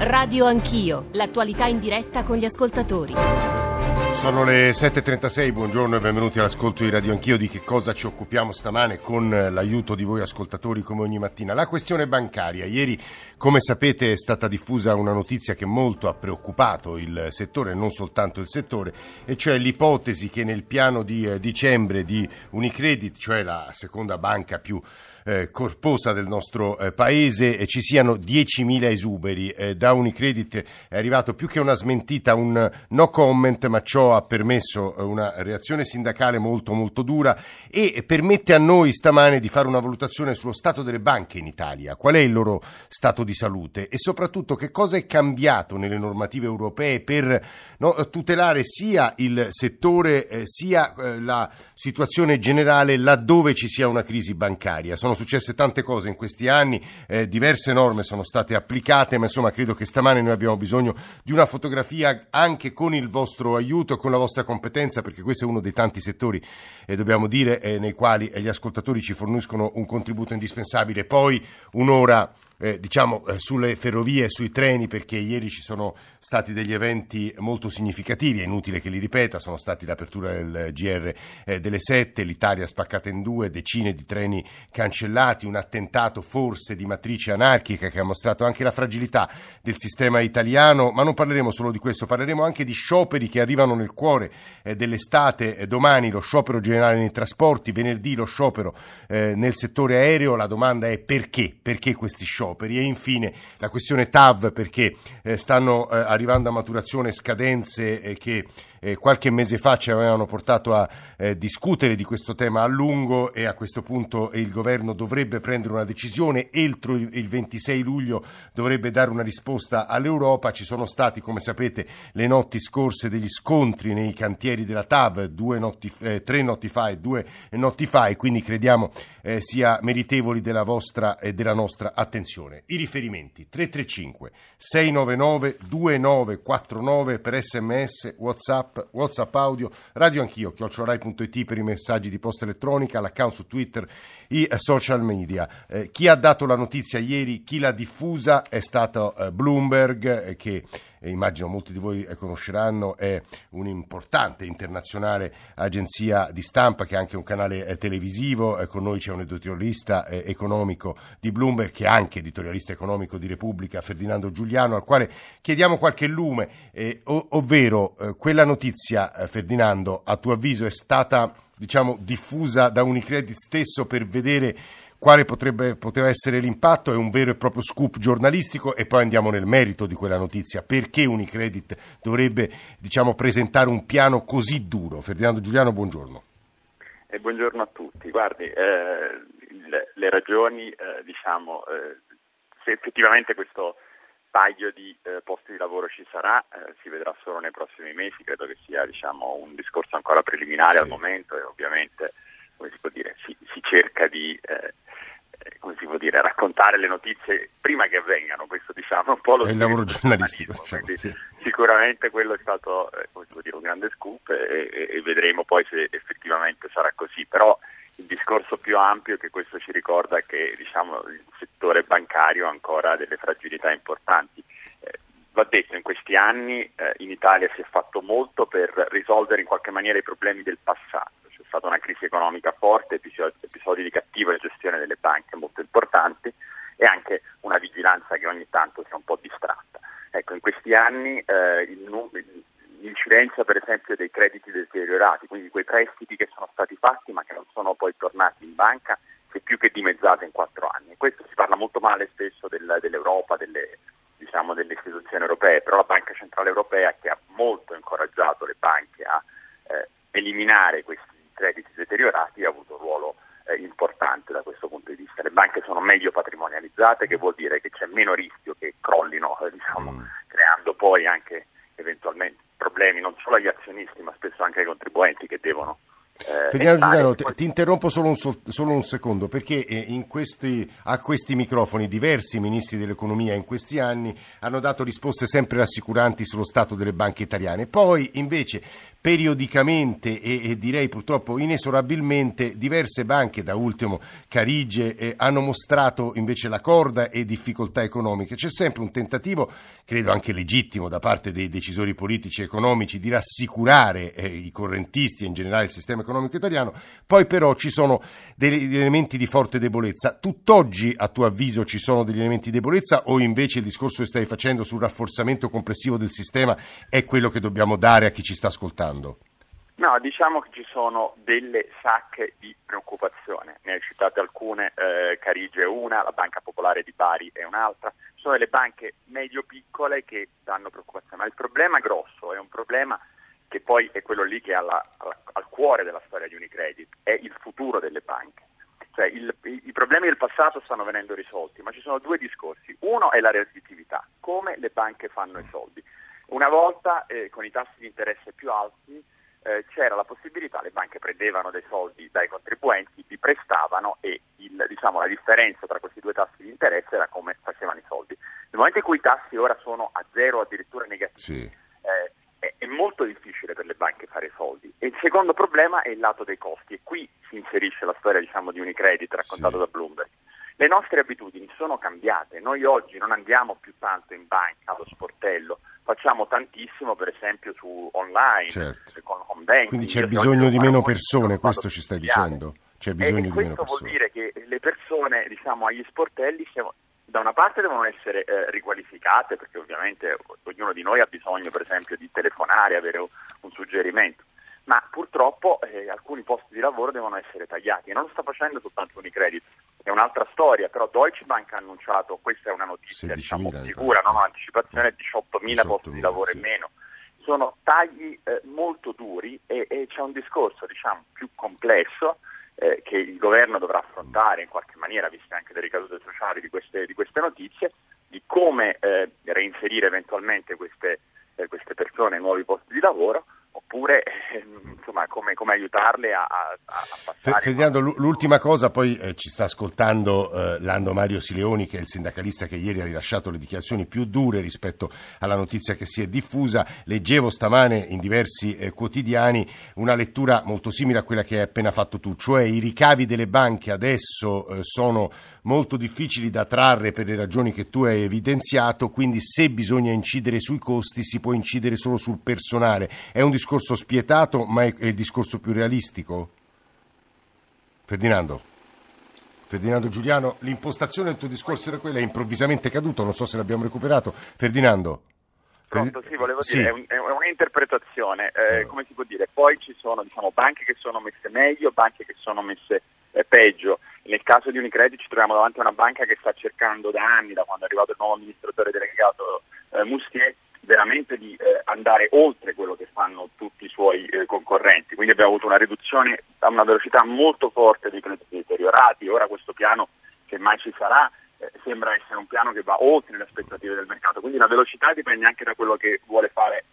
Radio Anch'io, l'attualità in diretta con gli ascoltatori. Sono le 7.36, buongiorno e benvenuti all'ascolto di Radio Anch'io. Di che cosa ci occupiamo stamane con l'aiuto di voi ascoltatori come ogni mattina? La questione bancaria. Ieri, come sapete, è stata diffusa una notizia che molto ha preoccupato il settore, non soltanto il settore, e cioè l'ipotesi che nel piano di eh, dicembre di Unicredit, cioè la seconda banca più eh, corposa del nostro eh, paese ci siano 10.000 esuberi. Eh, da Unicredit è arrivato più che una smentita, un no comment, ma ciò ha permesso eh, una reazione sindacale molto molto dura e permette a noi stamane di fare una valutazione sullo stato delle banche in Italia, qual è il loro stato di salute e soprattutto che cosa è cambiato nelle normative europee per no, tutelare sia il settore eh, sia la situazione generale laddove ci sia una crisi bancaria. Sono successe tante cose in questi anni, eh, diverse norme sono state applicate, ma insomma credo che stamane noi abbiamo bisogno di una fotografia anche con il vostro aiuto e con la vostra competenza, perché questo è uno dei tanti settori, eh, dobbiamo dire, eh, nei quali gli ascoltatori ci forniscono un contributo indispensabile. Poi un'ora eh, diciamo, eh, sulle ferrovie e sui treni perché ieri ci sono stati degli eventi molto significativi, è inutile che li ripeta, sono stati l'apertura del GR eh, delle 7, l'Italia spaccata in due, decine di treni cancellati, un attentato forse di matrice anarchica che ha mostrato anche la fragilità del sistema italiano, ma non parleremo solo di questo, parleremo anche di scioperi che arrivano nel cuore eh, dell'estate, eh, domani lo sciopero generale nei trasporti, venerdì lo sciopero eh, nel settore aereo, la domanda è perché? Perché questi scioperi? Scioperi e infine la questione TAV perché eh, stanno eh, arrivando a maturazione scadenze eh, che eh, qualche mese fa ci avevano portato a eh, discutere di questo tema a lungo e a questo punto il governo dovrebbe prendere una decisione. Entro il, il 26 luglio dovrebbe dare una risposta all'Europa. Ci sono stati come sapete le notti scorse degli scontri nei cantieri della TAV notti, eh, tre notti fa e due notti fa e quindi crediamo eh, sia meritevoli della vostra e della nostra attenzione. I riferimenti 335 699 2949 per sms whatsapp WhatsApp, WhatsApp audio, radio anch'io, chiocciorai.it per i messaggi di posta elettronica, l'account su Twitter, i eh, social media. Eh, chi ha dato la notizia ieri, chi l'ha diffusa è stato eh, Bloomberg eh, che eh, immagino molti di voi conosceranno, è un'importante internazionale agenzia di stampa che è anche un canale eh, televisivo. con noi c'è un editorialista economico di Bloomberg che è anche editorialista economico di Repubblica, Ferdinando Giuliano, al quale chiediamo qualche lume, ovvero quella notizia, Ferdinando, a tuo avviso è stata diciamo, diffusa da Unicredit stesso per vedere quale potrebbe, poteva essere l'impatto, è un vero e proprio scoop giornalistico e poi andiamo nel merito di quella notizia. Perché Unicredit dovrebbe diciamo, presentare un piano così duro? Ferdinando Giuliano, buongiorno. Eh, buongiorno a tutti. Guardi, eh, le, le, ragioni, eh, diciamo, eh, se effettivamente questo taglio di eh, posti di lavoro ci sarà, eh, si vedrà solo nei prossimi mesi, credo che sia diciamo, un discorso ancora preliminare sì. al momento e ovviamente come si, può dire, si, si cerca di eh, eh, come si può dire, raccontare le notizie prima che avvengano, questo diciamo un po' lo È il lavoro giornalistico. Diciamo, sì. Sicuramente quello è stato eh, dire, un grande scoop e, e, e vedremo poi se effettivamente sarà così, però il discorso più ampio che questo ci ricorda è che diciamo, il settore bancario ha ancora delle fragilità importanti. Eh, va detto, in questi anni eh, in Italia si è fatto molto per risolvere in qualche maniera i problemi del passato. Stata una crisi economica forte, episodi, di cattiva gestione delle banche molto importanti e anche una vigilanza che ogni tanto si è un po' distratta. Ecco, in questi anni eh, il, l'incidenza per esempio dei crediti deteriorati, quindi quei prestiti che sono stati fatti ma che non sono poi tornati in banca, si è più che dimezzata in quattro anni. Questo si parla molto male spesso del, dell'Europa, delle, diciamo, delle, istituzioni europee, però la Banca Centrale Europea che ha molto incoraggiato le banche a eh, eliminare questi crediti deteriorati ha avuto un ruolo eh, importante da questo punto di vista. Le banche sono meglio patrimonializzate, che vuol dire che c'è meno rischio che crollino, eh, diciamo, mm. creando poi anche eventualmente problemi non solo agli azionisti ma spesso anche ai contribuenti che devono eh, Ferdinando Giuliano, ti, ti interrompo solo un, solo un secondo perché eh, questi, a questi microfoni diversi ministri dell'economia in questi anni hanno dato risposte sempre rassicuranti sullo stato delle banche italiane. Poi invece periodicamente e, e, direi purtroppo inesorabilmente diverse banche, da ultimo Carige, eh, hanno mostrato invece la corda e difficoltà economiche. C'è sempre un tentativo, credo anche legittimo, da parte dei decisori politici e economici di rassicurare eh, i correntisti e in generale il sistema economico italiano, poi però ci sono degli elementi di forte debolezza. Tutt'oggi, a tuo avviso, ci sono degli elementi di debolezza o invece il discorso che stai facendo sul rafforzamento complessivo del sistema è quello che dobbiamo dare a chi ci sta ascoltando? No, diciamo che ci sono delle sacche di preoccupazione, ne hai citate alcune, eh, Carige è una, la Banca Popolare di Bari è un'altra, sono delle banche medio-piccole che danno preoccupazione, ma il problema grosso è un problema che poi è quello lì che è alla, alla, al cuore della storia di Unicredit, è il futuro delle banche. Cioè, il, i, I problemi del passato stanno venendo risolti, ma ci sono due discorsi. Uno è la redditività, come le banche fanno i soldi. Una volta eh, con i tassi di interesse più alti eh, c'era la possibilità, le banche prendevano dei soldi dai contribuenti, li prestavano e il, diciamo, la differenza tra questi due tassi di interesse era come facevano i soldi. Nel momento in cui i tassi ora sono a zero o addirittura negativi, sì. eh, è, è, molto difficile per le banche fare soldi. E il secondo problema è il lato dei costi e qui si inserisce la storia diciamo, di Unicredit raccontata sì. da Bloomberg. Le nostre abitudini sono cambiate, noi oggi non andiamo più tanto in banca allo sportello, facciamo tantissimo per esempio su online, certo. con home banking. Quindi c'è bisogno di meno persone, questo ci stai dicendo? C'è bisogno e di meno persone. Questo vuol dire che le persone diciamo, agli sportelli siamo, da una parte devono essere eh, riqualificate perché ovviamente ognuno di noi ha bisogno per esempio di telefonare, avere un, un suggerimento, ma purtroppo eh, alcuni posti di lavoro devono essere tagliati e non lo sta facendo soltanto Unicredit, è un'altra storia, però Deutsche Bank ha annunciato, questa è una notizia diciamo, sicura, non un'anticipazione, 18.000 posti di lavoro sì. in meno. Sono tagli eh, molto duri e, e, c'è un discorso diciamo, più complesso eh, che il governo dovrà affrontare in qualche maniera, viste anche le ricadute sociali di queste, di queste notizie, di come eh, reinserire eventualmente queste, eh, queste persone in nuovi posti di lavoro oppure ehm, insomma, come, come, aiutarle a, a, a passare. Ferdinando, l'ultima cosa, poi eh, ci sta ascoltando eh, Lando Mario Sileoni, che è il sindacalista che ieri ha rilasciato le dichiarazioni più dure rispetto alla notizia che si è diffusa. Leggevo stamane in diversi eh, quotidiani una lettura molto simile a quella che hai appena fatto tu, cioè i ricavi delle banche adesso eh, sono molto difficili da trarre per le ragioni che tu hai evidenziato, quindi se bisogna incidere sui costi si può incidere solo sul personale. È un discorso discorso spietato, ma è, è il discorso più realistico? Ferdinando? Ferdinando Giuliano, l'impostazione del tuo discorso era quella, è improvvisamente caduto, non so se l'abbiamo recuperato. Ferdinando? Pronto, sì, volevo dire, sì. È, un, è, un'interpretazione, eh, eh, come si può dire, poi ci sono diciamo, banche che sono messe meglio, banche che sono messe eh, peggio. Nel caso di Unicredit ci troviamo davanti a una banca che sta cercando da anni, da quando è arrivato il nuovo amministratore delegato eh, Mustier, veramente di eh, andare oltre quello che fanno tutti i suoi eh, concorrenti. Quindi abbiamo avuto una riduzione a una velocità molto forte dei crediti deteriorati. Ora questo piano, che mai ci sarà, eh, sembra essere un piano che va oltre le aspettative del mercato. Quindi la velocità dipende anche da quello che vuole fare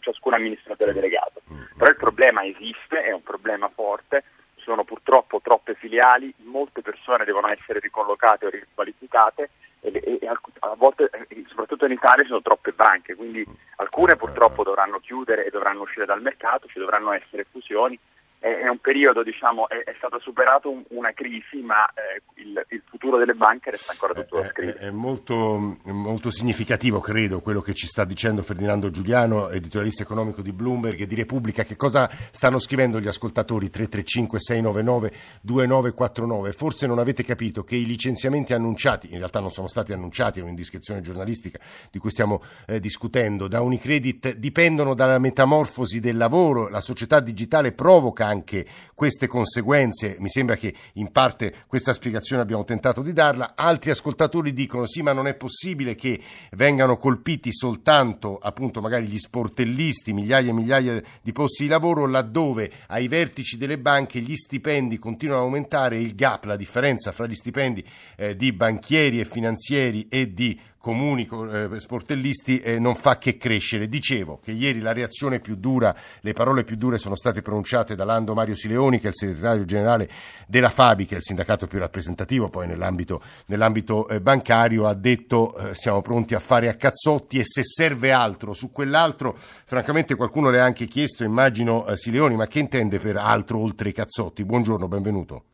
ciascun amministratore delegato. Però il problema esiste, è un problema forte sono purtroppo troppe filiali, molte persone devono essere ricollocate o riqualificate e, e, a volte, soprattutto in Italia, ci sono troppe banche, quindi alcune purtroppo dovranno chiudere e dovranno uscire dal mercato, ci dovranno essere fusioni è, un periodo, diciamo, è, è stata superata un, una crisi, ma eh, il, il, futuro delle banche resta ancora tutto da scrivere. È, è molto, molto, significativo, credo, quello che ci sta dicendo Ferdinando Giuliano, editorialista economico di Bloomberg e di Repubblica. Che cosa stanno scrivendo gli ascoltatori 335-699-2949? Forse non avete capito che i licenziamenti annunciati, in realtà non sono stati annunciati, è un'indiscrezione giornalistica di cui stiamo eh, discutendo, da Unicredit dipendono dalla metamorfosi del lavoro. La società digitale provoca anche queste conseguenze. Mi sembra che in parte questa spiegazione abbiamo tentato di darla. Altri ascoltatori dicono sì, ma non è possibile che vengano colpiti soltanto appunto magari gli sportellisti, migliaia e migliaia di posti di lavoro laddove ai vertici delle banche gli stipendi continuano ad aumentare, il gap, la differenza fra gli stipendi eh, di banchieri e finanzieri e di comuni eh, sportellisti eh, non fa che crescere. Dicevo che ieri la reazione più dura, le parole più dure sono state pronunciate da Lando Mario Sileoni, che è il segretario generale della Fabi, che è il sindacato più rappresentativo poi nell'ambito, nell'ambito eh, bancario, ha detto eh, siamo pronti a fare a cazzotti e se serve altro su quell'altro, francamente qualcuno le ha anche chiesto, immagino eh, Sileoni, ma che intende per altro oltre i cazzotti? Buongiorno, benvenuto.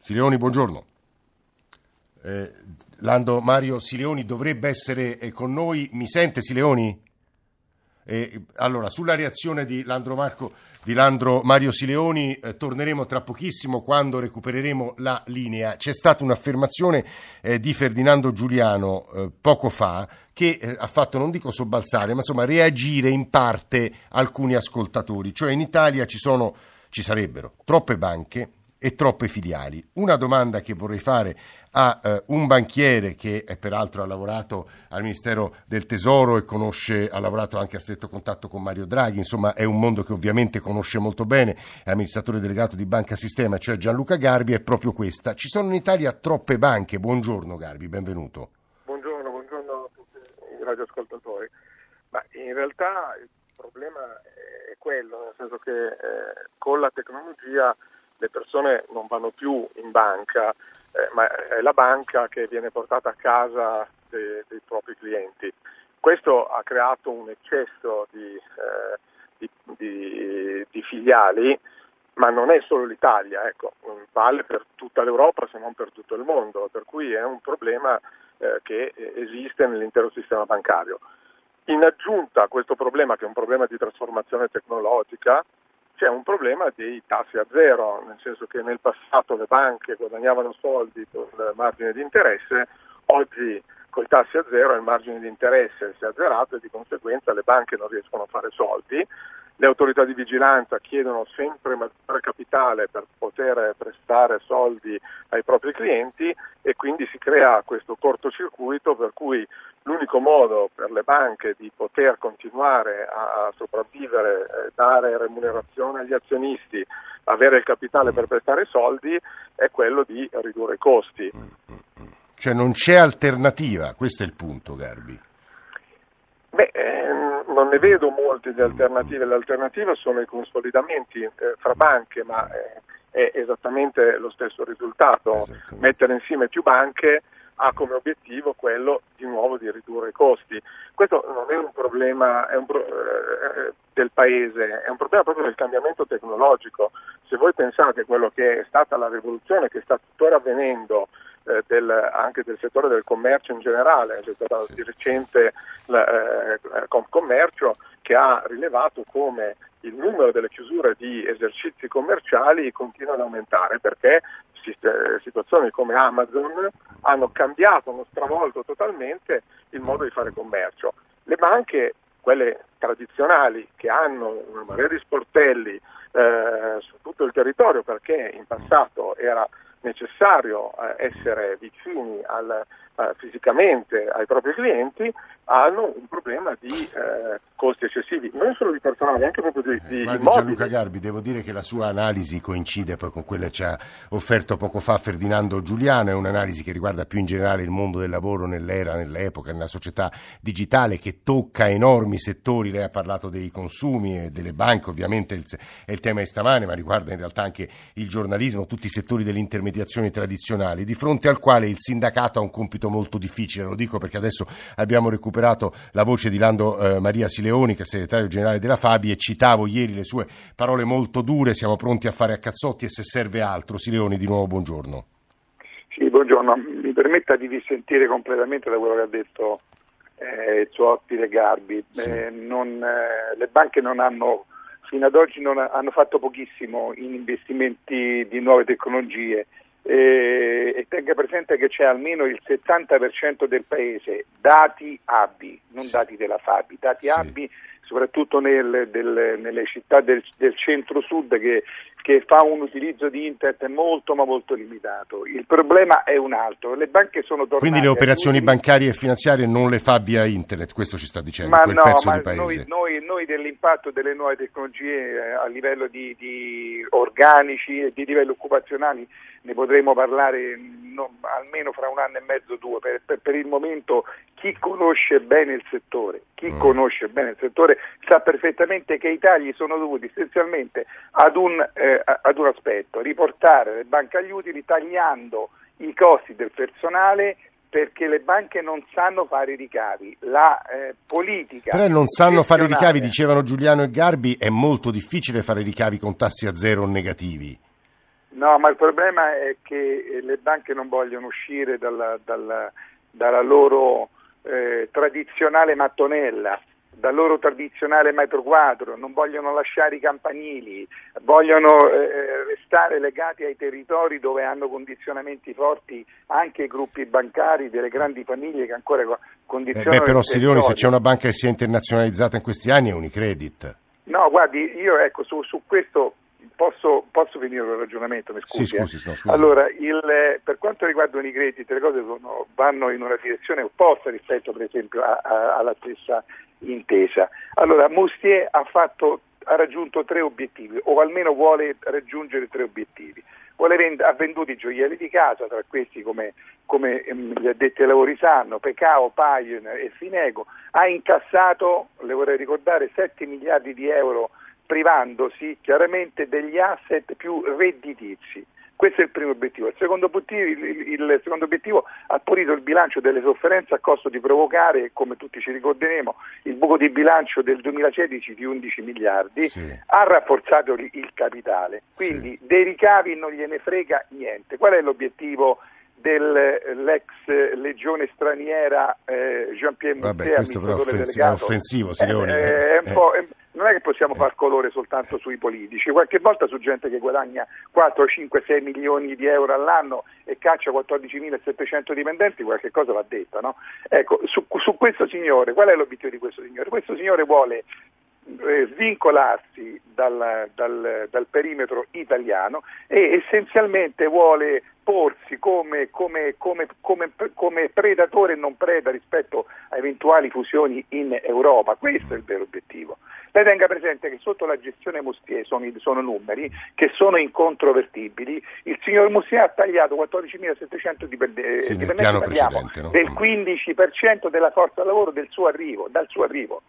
Sileoni, buongiorno. Eh, Lando Mario Sileoni dovrebbe essere eh, con noi. Mi sente Sileoni? Eh, allora, sulla reazione di Landro, Marco, di Landro Mario Sileoni eh, torneremo tra pochissimo quando recupereremo la linea. C'è stata un'affermazione eh, di Ferdinando Giuliano eh, poco fa che eh, ha fatto, non dico sobbalzare, ma insomma reagire in parte alcuni ascoltatori. Cioè in Italia ci, sono, ci sarebbero troppe banche e troppe filiali. Una domanda che vorrei fare a eh, un banchiere che eh, peraltro ha lavorato al Ministero del Tesoro e conosce, ha lavorato anche a stretto contatto con Mario Draghi, insomma è un mondo che ovviamente conosce molto bene, è amministratore delegato di Banca Sistema, cioè Gianluca Garbi, è proprio questa. Ci sono in Italia troppe banche. Buongiorno Garbi, benvenuto. Buongiorno, buongiorno a tutti i radioascoltatori. Ma in realtà il problema è quello, nel senso che eh, con la tecnologia le persone non vanno più in banca, eh, ma è la banca che viene portata a casa dei, dei propri clienti. Questo ha creato un eccesso di, eh, di, di, di, filiali, ma non è solo l'Italia, ecco, vale per tutta l'Europa se non per tutto il mondo, per cui è un problema eh, che esiste nell'intero sistema bancario. In aggiunta a questo problema, che è un problema di trasformazione tecnologica, c'è un problema dei tassi a zero, nel senso che nel passato le banche guadagnavano soldi con il margine di interesse, oggi con i tassi a zero il margine di interesse si è azzerato e di conseguenza le banche non riescono a fare soldi, le autorità di vigilanza chiedono sempre maggiore capitale per poter prestare soldi ai propri clienti e quindi si crea questo cortocircuito per cui l'unico modo per le banche di poter continuare a sopravvivere, eh, dare remunerazione agli azionisti, avere il capitale per prestare soldi è quello di ridurre i costi. Cioè non c'è alternativa, questo è il punto Garbi. Beh, ehm, non ne vedo molte di alternative, l'alternativa sono i consolidamenti eh, fra banche, ma eh, è esattamente lo stesso risultato, mettere insieme più banche ha come obiettivo quello di nuovo di ridurre i costi. Questo non è un problema è un pro, eh, del paese, è un problema proprio del cambiamento tecnologico. Se voi pensate a quello che è stata la rivoluzione che sta tuttora avvenendo eh, del, anche del settore del commercio in generale, c'è stato di recente la, eh, Commercio che ha rilevato come il numero delle chiusure di esercizi commerciali continua ad aumentare perché situazioni come Amazon hanno cambiato, hanno stravolto totalmente il modo di fare commercio. Le banche, quelle tradizionali, che hanno una marea di sportelli eh, su tutto il territorio perché in passato era necessario eh, essere vicini al, eh, fisicamente ai propri clienti hanno un problema di eh, costi eccessivi, non solo di personale, anche proprio di, di Guardi, Gianluca Garbi, devo dire che la sua analisi coincide poi con quella che ci ha offerto poco fa Ferdinando Giuliano, è un'analisi che riguarda più in generale il mondo del lavoro nell'era, nell'epoca, nella società digitale che tocca enormi settori, lei ha parlato dei consumi e delle banche, ovviamente è il tema di stamane, ma riguarda in realtà anche il giornalismo, tutti i settori delle intermediazioni tradizionali, di fronte al quale il sindacato ha un compito molto difficile, lo dico perché adesso abbiamo recuperato la voce di Lando eh, Maria Sileoni, che è segretario generale della Fabi, e citavo ieri le sue parole molto dure, siamo pronti a fare a cazzotti e se serve altro. Sileoni, di nuovo buongiorno. Sì, buongiorno. Mi permetta di dissentire completamente da quello che ha detto eh, il suo ospite Garbi. Sì. Eh, non, eh, le banche non hanno, fino ad oggi ha, hanno fatto pochissimo in investimenti di nuove tecnologie eh, e tenga presente che c'è almeno il 70% del paese dati ABI, non sì. dati della Fabi, dati sì. ABI soprattutto nel, del, nelle città del, del centro-sud che che fa un utilizzo di internet molto ma molto limitato. Il problema è un altro, le banche sono tornate... Quindi le operazioni bancarie e finanziarie non le fa via internet, questo ci sta dicendo, ma quel no, pezzo ma di paese. Noi, noi, noi, dell'impatto delle nuove tecnologie eh, a livello di, di, organici e di livelli occupazionali ne potremo parlare no, almeno fra un anno e mezzo o due. Per, per, per, il momento chi conosce bene il settore, chi mm. conosce bene il settore sa perfettamente che i tagli sono dovuti essenzialmente ad un, eh, ad un aspetto, riportare le banche agli utili tagliando i costi del personale perché le banche non sanno fare i ricavi. La eh, politica. Però non sanno fare i ricavi, dicevano Giuliano e Garbi, è molto difficile fare i ricavi con tassi a zero o negativi. No, ma il problema è che le banche non vogliono uscire dalla, dalla, dalla loro eh, tradizionale mattonella dal loro tradizionale metro quadro, non vogliono lasciare i campanili, vogliono eh, restare legati ai territori dove hanno condizionamenti forti anche i gruppi bancari delle grandi famiglie che ancora condizionano. Eh beh, però Sirioni, se c'è una banca che si è internazionalizzata in questi anni è Unicredit. No, guardi, io ecco, su, su questo Posso, posso, finire il ragionamento? Mi scusi. Sì, scusi, eh? no, scusi. Allora, il, per quanto riguarda Unicredit, le cose sono, vanno in una direzione opposta rispetto, per esempio, a, a, alla stessa intesa. Allora, Mustier ha, fatto, ha, raggiunto tre obiettivi, o almeno vuole raggiungere tre obiettivi. Ha venduto i gioielli di casa, tra questi come, come ehm, gli addetti ai lavori sanno, Pecao, Pioneer e Finego, ha incassato, le vorrei ricordare, 7 miliardi di euro privandosi chiaramente degli asset più redditizi. Questo è il primo obiettivo. Il secondo obiettivo, il, il secondo obiettivo, ha pulito il bilancio delle sofferenze a costo di provocare, come tutti ci ricorderemo, il buco di bilancio del 2016 di 11 miliardi, sì. ha rafforzato il, capitale, quindi sì. dei ricavi non gliene frega niente. Qual è l'obiettivo dell'ex legione straniera eh, Jean-Pierre Vabbè, questo però offensivo, è offensivo, Sirioni. Eh, eh, è eh. Non è che possiamo far colore soltanto sui politici, qualche volta su gente che guadagna 4, 5, 6 milioni di euro all'anno e caccia 14.700 dipendenti, qualche cosa va detta. No? Ecco, su, su questo signore, qual è l'obiettivo di questo signore? Questo signore vuole svincolarsi dal, dal, dal, perimetro italiano e essenzialmente vuole porsi come, come, come, come, predatore e non preda rispetto a eventuali fusioni in Europa. Questo è il vero obiettivo. Lei tenga presente che sotto la gestione Mustier sono, sono numeri che sono incontrovertibili. Il signor Mustier ha tagliato 14.700 dipendenti, sì, dipendenti no? del 15% della forza lavoro del suo arrivo, dal suo arrivo.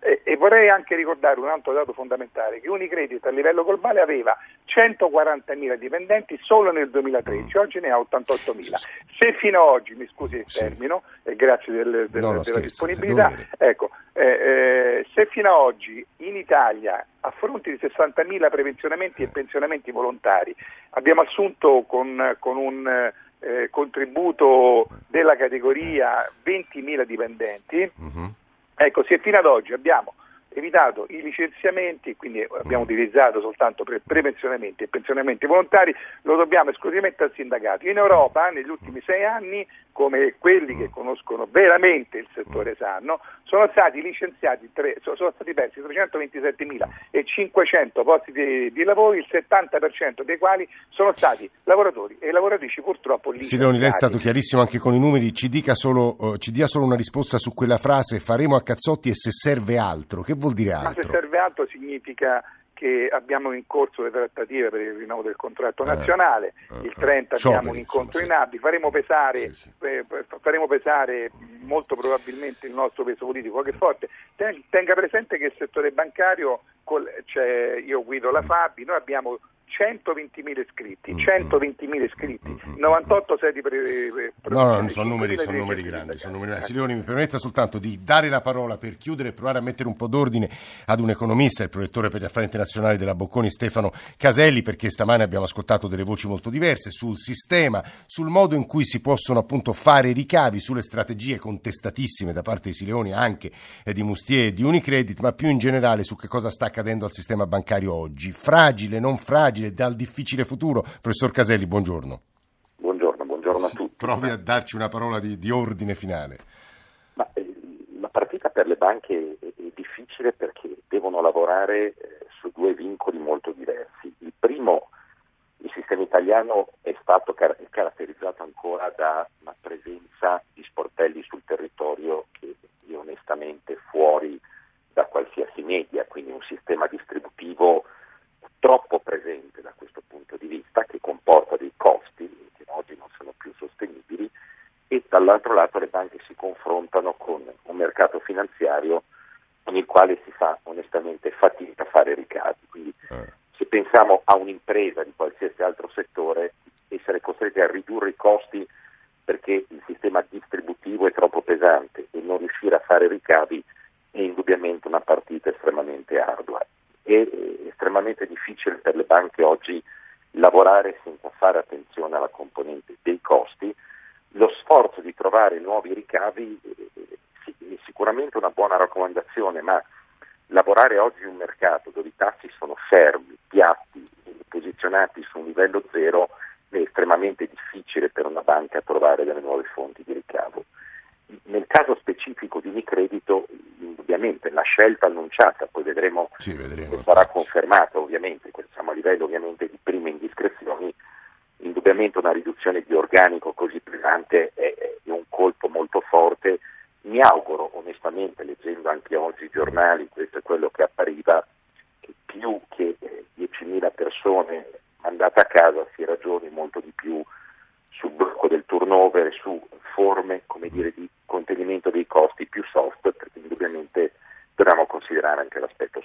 E, e, vorrei anche ricordare un altro dato fondamentale, che Unicredit a livello globale aveva 140.000 dipendenti solo nel 2013, mm. oggi ne ha 88.000. Se fino ad oggi, mi scusi il termino, e grazie del, del, no, della scherzo, disponibilità, ecco, eh, eh, se fino ad oggi in Italia a fronte di 60.000 prepensionamenti e pensionamenti volontari abbiamo assunto con, con un eh, contributo della categoria 20.000 dipendenti, uh-huh Ecco, se fino ad oggi abbiamo evitato i licenziamenti, quindi abbiamo mm. utilizzato soltanto pre- prepensionamenti e pensionamenti volontari, lo dobbiamo esclusivamente al sindacato. In Europa negli ultimi sei anni, come quelli che mm. conoscono veramente il settore sanno, sono stati licenziati, tre, sono stati persi 327.500 posti di, di, lavoro, il 70% dei quali sono stati lavoratori e lavoratrici purtroppo licenziati. Siloni, lei è stato chiarissimo anche con i numeri, ci, solo, uh, ci dia solo una risposta su quella frase, faremo a cazzotti e se serve altro, che vuol dire altro? Ma se serve altro significa che abbiamo in corso le trattative per il rinnovo del contratto eh, nazionale, eh, il 30 eh, abbiamo un incontro in ABI, faremo pesare, sì, sì. Eh, faremo pesare molto probabilmente il nostro peso politico che forte. Tenga presente che il settore bancario, io guido la Fabi, noi abbiamo 120.000 iscritti, 120.000 iscritti, 98 sedi per, per No, no, sono numeri, sono numeri grandi, sono numeri grandi. Silioni, mi permetta soltanto di dare la parola per chiudere e provare a mettere un po' d'ordine ad un economista, il prorettore per gli affari internazionali della Bocconi, Stefano Caselli, perché stamane abbiamo ascoltato delle voci molto diverse sul sistema, sul modo in cui si possono appunto fare ricavi sulle strategie contestatissime da parte di Silioni, anche di Mustier e di Unicredit, ma più in generale su che cosa sta accadendo al sistema bancario oggi. Fragile, non fragile? dal difficile futuro. Professor Caselli, buongiorno. Buongiorno, buongiorno a tutti. Provi a darci una parola di, di ordine finale. Ma, eh, la partita per le banche è, è difficile perché devono lavorare eh, su due vincoli molto diversi. Il Primo, il sistema italiano è stato car- caratterizzato ancora da una presenza di sportelli sul territorio che è onestamente fuori da qualsiasi media, quindi un sistema distributivo troppo presente da questo punto di vista che comporta dei costi che oggi non sono più sostenibili e dall'altro lato le banche si confrontano con un mercato finanziario con il quale si fa onestamente fatica a fare ricavi. Quindi eh. se pensiamo a un'impresa di qualsiasi altro settore, essere costretti a ridurre i costi perché il sistema distributivo è troppo pesante e non riuscire a fare ricavi è indubbiamente una partita estremamente ardua. È estremamente difficile per le banche oggi lavorare senza fare attenzione alla componente dei costi. Lo sforzo di trovare nuovi ricavi è sicuramente una buona raccomandazione, ma lavorare oggi in un mercato dove i tassi sono fermi, piatti, posizionati su un livello zero è estremamente difficile per una banca trovare delle nuove fonti di ricavo. Nel caso specifico di Unicredito, indubbiamente la scelta annunciata, poi vedremo, sì, se sarà confermata ovviamente, siamo a livello ovviamente di prime indiscrezioni, indubbiamente una riduzione di organico così pesante è, è un colpo molto forte. Mi auguro onestamente, leggendo anche oggi i giornali, questo è quello che appariva, che più che 10.000 persone mandate a casa si ragioni molto di più sul blocco del turnover e su forme dire, di contenimento dei costi più soft, perché indubbiamente dobbiamo considerare anche l'aspetto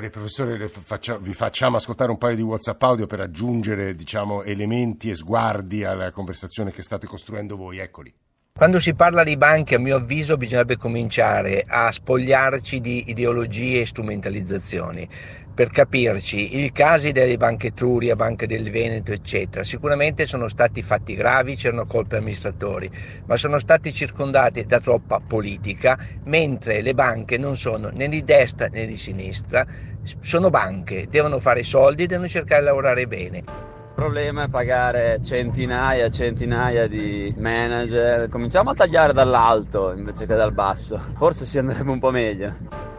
Guardi professore, faccia, vi facciamo ascoltare un paio di WhatsApp audio per aggiungere diciamo, elementi e sguardi alla conversazione che state costruendo voi, eccoli. Quando si parla di banche, a mio avviso, bisognerebbe cominciare a spogliarci di ideologie e strumentalizzazioni. Per capirci, i casi delle banche Etruria, Banca del Veneto, eccetera, sicuramente sono stati fatti gravi, c'erano colpe amministratori, ma sono stati circondati da troppa politica, mentre le banche non sono né di destra né di sinistra, sono banche, devono fare soldi, devono cercare di lavorare bene. Il problema è pagare centinaia e centinaia di manager. Cominciamo a tagliare dall'alto invece che dal basso. Forse si andrebbe un po' meglio.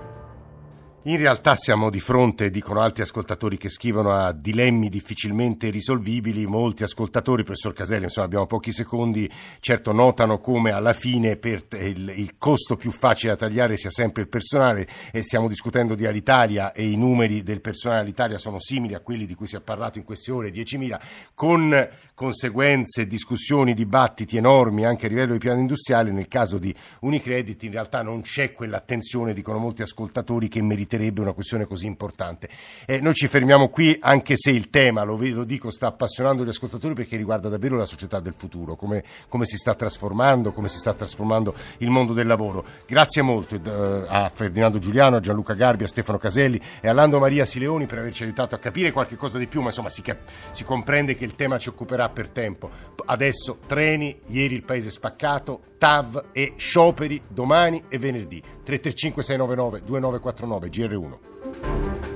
In realtà siamo di fronte, dicono altri ascoltatori che scrivono, a dilemmi difficilmente risolvibili. Molti ascoltatori, professor Caselli, insomma abbiamo pochi secondi, certo notano come alla fine per il, il, costo più facile da tagliare sia sempre il personale e stiamo discutendo di Alitalia e i numeri del personale Alitalia sono simili a quelli di cui si è parlato in queste ore, 10.000, con conseguenze, discussioni, dibattiti enormi anche a livello di piano industriale. Nel caso di Unicredit in realtà non c'è quell'attenzione, dicono molti ascoltatori, che meriterebbe una questione così importante. Eh, noi ci fermiamo qui anche se il tema, lo, lo, dico, sta appassionando gli ascoltatori perché riguarda davvero la società del futuro, come, come si sta trasformando, come si sta trasformando il mondo del lavoro. Grazie molto eh, a Ferdinando Giuliano, a Gianluca Garbi, a Stefano Caselli e a Lando Maria Sileoni per averci aiutato a capire qualche cosa di più, ma insomma si, si comprende che il tema ci occuperà per tempo. Adesso treni, ieri il paese spaccato, TAV e scioperi domani e venerdì. 335 699 2949 GR1.